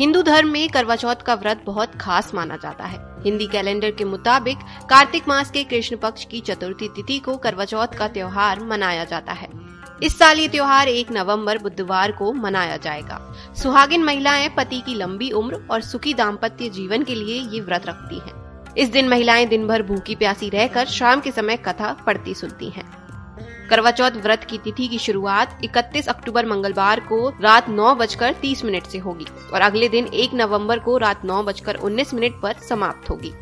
हिंदू धर्म में करवा चौथ का व्रत बहुत खास माना जाता है हिंदी कैलेंडर के मुताबिक कार्तिक मास के कृष्ण पक्ष की चतुर्थी तिथि को करवा चौथ का त्योहार मनाया जाता है इस साल ये त्योहार एक नवंबर बुधवार को मनाया जाएगा सुहागिन महिलाएँ पति की लंबी उम्र और सुखी दाम्पत्य जीवन के लिए ये व्रत रखती हैं। इस दिन महिलाएँ दिन भर भूखी प्यासी रहकर शाम के समय कथा पढ़ती सुनती हैं। करवा चौथ व्रत की तिथि की शुरुआत 31 अक्टूबर मंगलवार को रात नौ बजकर तीस मिनट ऐसी होगी और अगले दिन एक नवंबर को रात नौ बजकर उन्नीस मिनट आरोप समाप्त होगी।